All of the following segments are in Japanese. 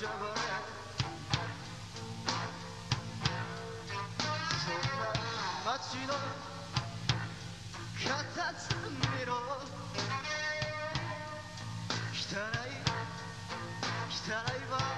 Bye. そんな街の片隅の汚い汚い場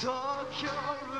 Tokyo.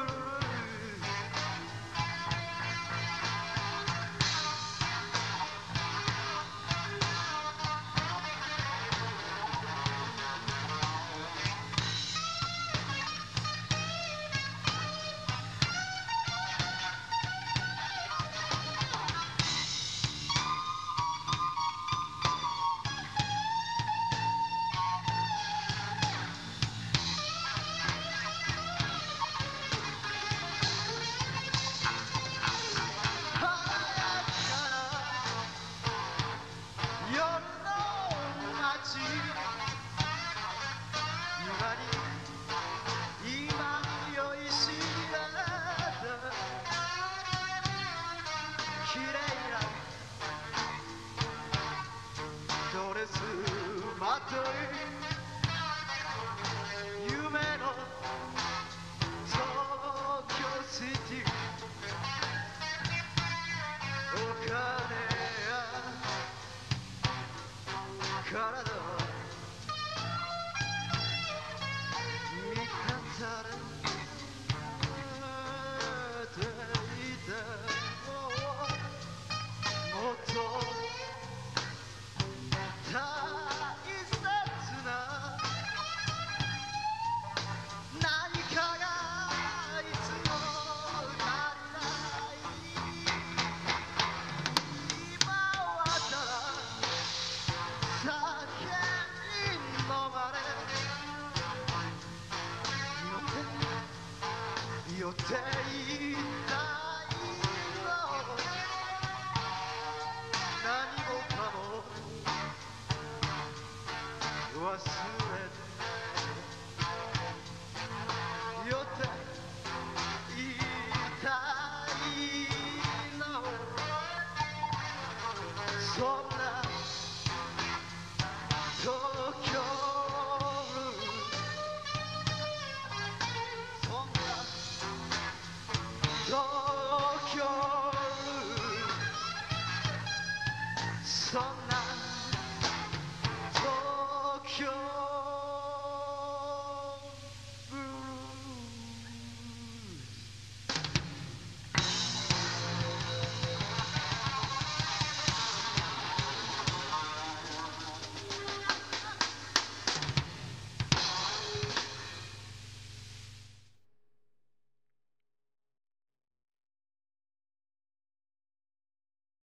drop